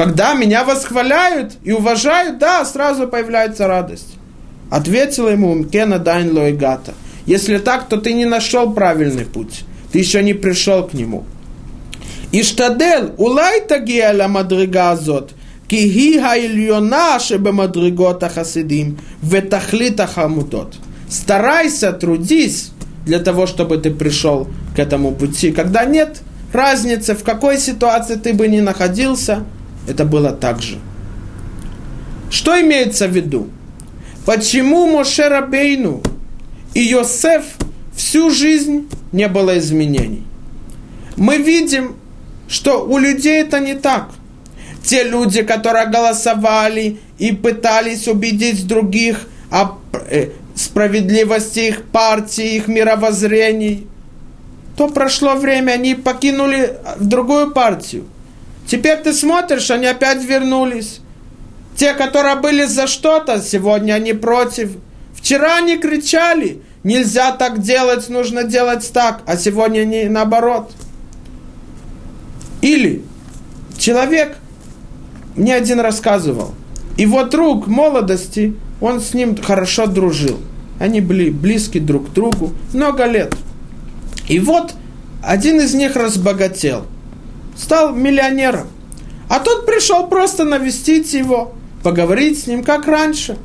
Когда меня восхваляют и уважают, да, сразу появляется радость. Ответила ему Кена Дайн Лойгата. Если так, то ты не нашел правильный путь. Ты еще не пришел к нему. Иштадел, улай тагиэля мадригазот, киги хайльона шебемадригота хасидим, ветахлита хамутот. Старайся, трудись для того, чтобы ты пришел к этому пути. Когда нет разницы, в какой ситуации ты бы ни находился – это было так же. Что имеется в виду? Почему Моше Рабейну и Йосеф всю жизнь не было изменений? Мы видим, что у людей это не так. Те люди, которые голосовали и пытались убедить других о э, справедливости их партии, их мировоззрений, то прошло время, они покинули в другую партию. Теперь ты смотришь, они опять вернулись. Те, которые были за что-то, сегодня они против. Вчера они кричали, нельзя так делать, нужно делать так, а сегодня они наоборот. Или человек мне один рассказывал, его друг молодости, он с ним хорошо дружил. Они были близки друг к другу много лет. И вот один из них разбогател, стал миллионером. А тот пришел просто навестить его, поговорить с ним, как раньше.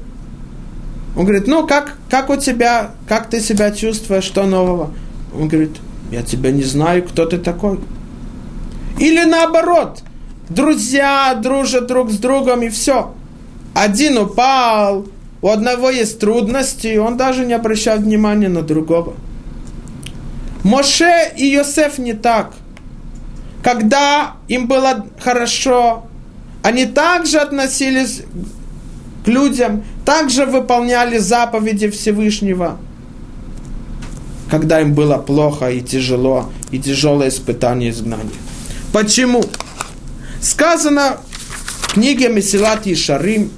Он говорит, ну как, как у тебя, как ты себя чувствуешь, что нового? Он говорит, я тебя не знаю, кто ты такой. Или наоборот, друзья дружат друг с другом и все. Один упал, у одного есть трудности, он даже не обращает внимания на другого. Моше и Йосеф не так. Когда им было хорошо, они также относились к людям, также выполняли заповеди Всевышнего. Когда им было плохо и тяжело, и тяжелое испытание изгнания. Почему? Сказано в книге Месилат Ишарим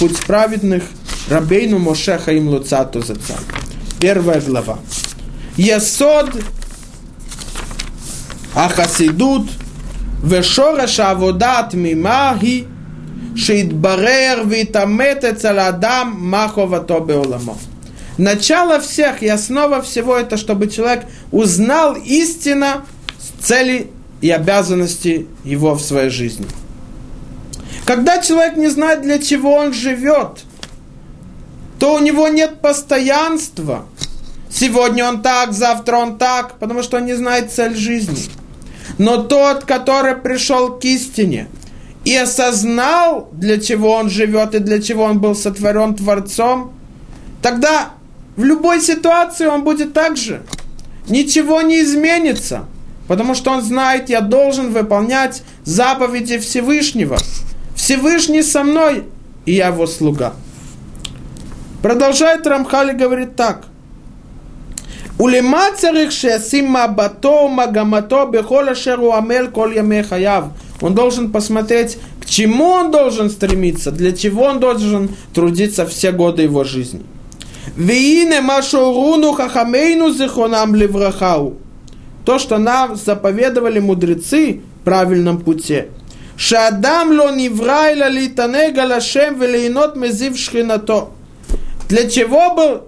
«Путь праведных» Рабейну Моше Хаим Луцату Заца. Первая глава. Есод החסידות ושורש העבודה התמימה היא שיתברר ויתעמת אצל האדם מה חובתו בעולמו. Начало всех и основа всего это, чтобы человек узнал истинно цели и обязанности его в своей жизни. Когда человек не знает, для чего он живет – то у него нет постоянства. Сегодня он так, завтра он так, потому что он не знает цель жизни. Но тот, который пришел к истине и осознал, для чего он живет и для чего он был сотворен Творцом, тогда в любой ситуации он будет так же. Ничего не изменится, потому что он знает, я должен выполнять заповеди Всевышнего. Всевышний со мной, и я его слуга. Продолжает Рамхали говорит так. ולמה צריך שישים מבטו ומגמתו בכל אשר הוא עמל כל ימי חייו? Он должен посмотреть, к чему он должен стремиться, для чего он должен трудиться все годы его жизни. והנה מה שהורונו חכמינו זיכרונם לברכה То, что нам заповедовали мудрецы в правильном пути. שאדם לא נברא אלא להתענג על השם וליהנות מזיו שכינתו. Для чего был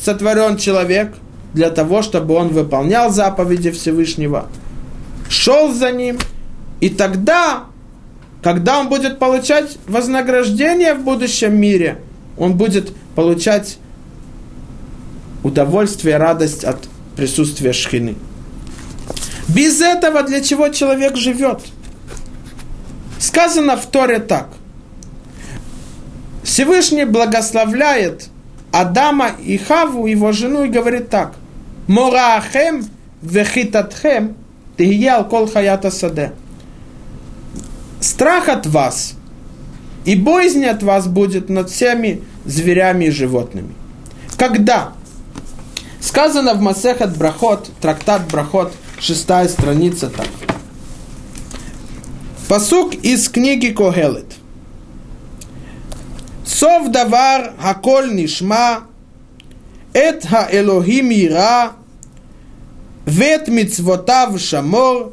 сотворен человек? Для того, чтобы он выполнял заповеди Всевышнего, шел за ним, и тогда, когда он будет получать вознаграждение в будущем мире, он будет получать удовольствие, радость от присутствия шхины. Без этого для чего человек живет? Сказано в Торе так. Всевышний благословляет Адама и Хаву, его жену, и говорит так. Мораахем вехитатхем тигиял кол хаята саде. Страх от вас и боязнь от вас будет над всеми зверями и животными. Когда Сказано в Масехат Брахот, трактат Брахот, шестая страница так. Посук из книги Когелет. Сов давар хаколь нишма, эт хаэлохим ира, вет мицвотав шамор,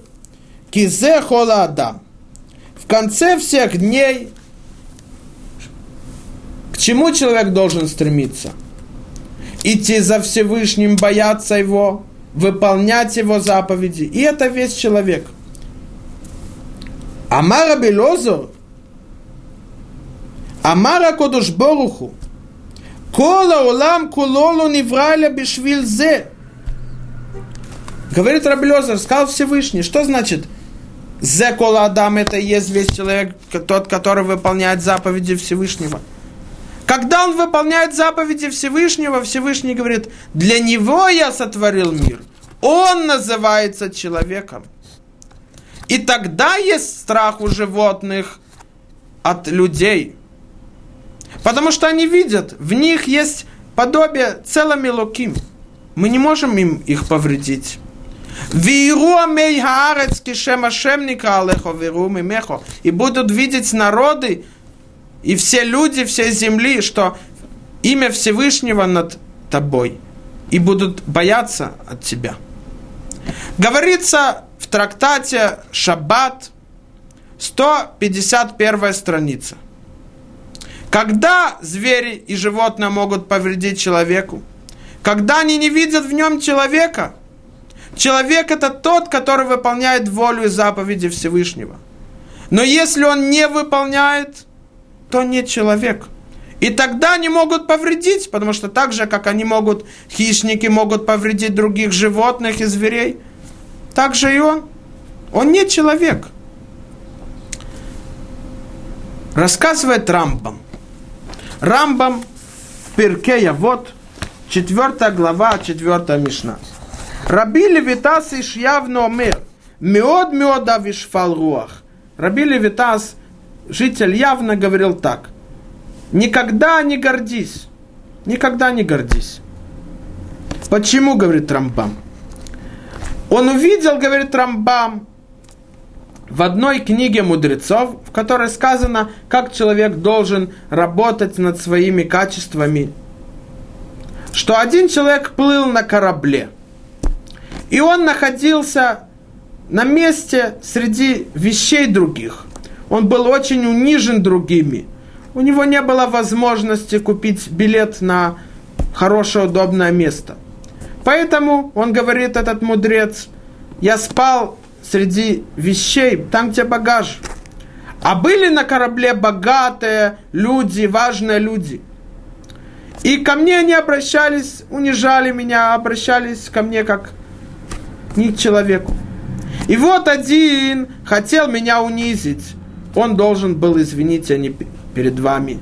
кизе хола адам. В конце всех дней к чему человек должен стремиться? Идти за Всевышним, бояться Его, выполнять Его заповеди. И это весь человек. Амара Белозор, Амара Кодуш Боруху, Кола улам кулолу невраля бешвильзе. Говорит Рабелезер, сказал Всевышний. Что значит Зе кола Адам это и есть весь человек, тот, который выполняет заповеди Всевышнего. Когда он выполняет заповеди Всевышнего, Всевышний говорит, для него я сотворил мир. Он называется человеком. И тогда есть страх у животных от людей. Потому что они видят, в них есть подобие целыми луким. Мы не можем им их повредить. И будут видеть народы и все люди всей земли, что имя Всевышнего над тобой, и будут бояться от тебя. Говорится в трактате Шаббат, 151 страница. Когда звери и животные могут повредить человеку? Когда они не видят в нем человека – Человек это тот, который выполняет волю и заповеди Всевышнего. Но если он не выполняет, то не человек. И тогда они могут повредить, потому что так же, как они могут, хищники могут повредить других животных и зверей, так же и он. Он не человек. Рассказывает Рамбам. Рамбам Перкея, вот, 4 глава, 4 Мишна. Раби Левитас иш явно омер, меод меод авишфал руах. Раби Левитас, житель явно говорил так. Никогда не гордись. Никогда не гордись. Почему, говорит Рамбам? Он увидел, говорит Рамбам, в одной книге мудрецов, в которой сказано, как человек должен работать над своими качествами, что один человек плыл на корабле – и он находился на месте среди вещей других. Он был очень унижен другими. У него не было возможности купить билет на хорошее, удобное место. Поэтому он говорит, этот мудрец, я спал среди вещей, там, где багаж. А были на корабле богатые люди, важные люди. И ко мне они обращались, унижали меня, обращались ко мне как не к человеку. И вот один хотел меня унизить. Он должен был, извините, они перед вами,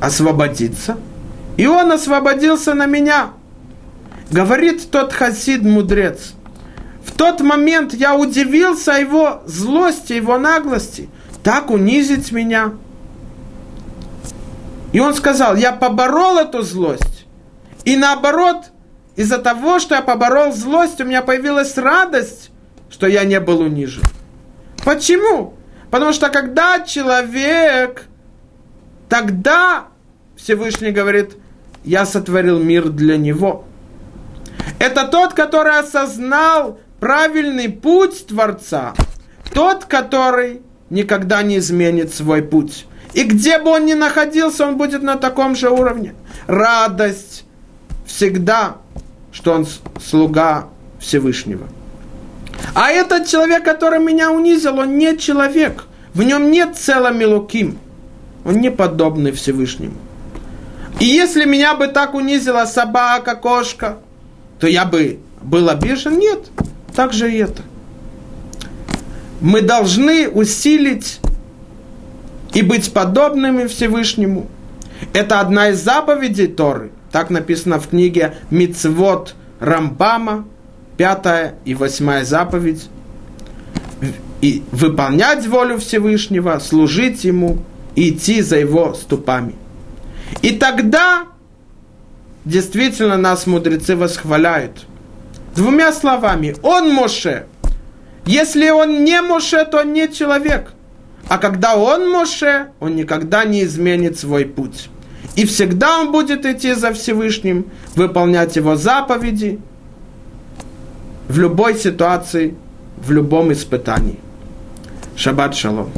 освободиться. И он освободился на меня. Говорит тот хасид мудрец. Тот момент я удивился его злости, его наглости. Так унизить меня. И он сказал, я поборол эту злость. И наоборот, из-за того, что я поборол злость, у меня появилась радость, что я не был унижен. Почему? Потому что когда человек, тогда Всевышний говорит, я сотворил мир для него. Это тот, который осознал правильный путь Творца. Тот, который никогда не изменит свой путь. И где бы он ни находился, он будет на таком же уровне. Радость всегда что он слуга Всевышнего. А этот человек, который меня унизил, он не человек. В нем нет цела милуким. Он не подобный Всевышнему. И если меня бы так унизила собака, кошка, то я бы был обижен? Нет. Так же и это. Мы должны усилить и быть подобными Всевышнему. Это одна из заповедей Торы – так написано в книге Мицвод Рамбама, пятая и восьмая заповедь. И выполнять волю Всевышнего, служить Ему идти за Его ступами. И тогда действительно нас мудрецы восхваляют. Двумя словами, он Моше. Если он не Моше, то он не человек. А когда он Моше, он никогда не изменит свой путь. И всегда он будет идти за Всевышним, выполнять его заповеди в любой ситуации, в любом испытании. Шаббат шалом.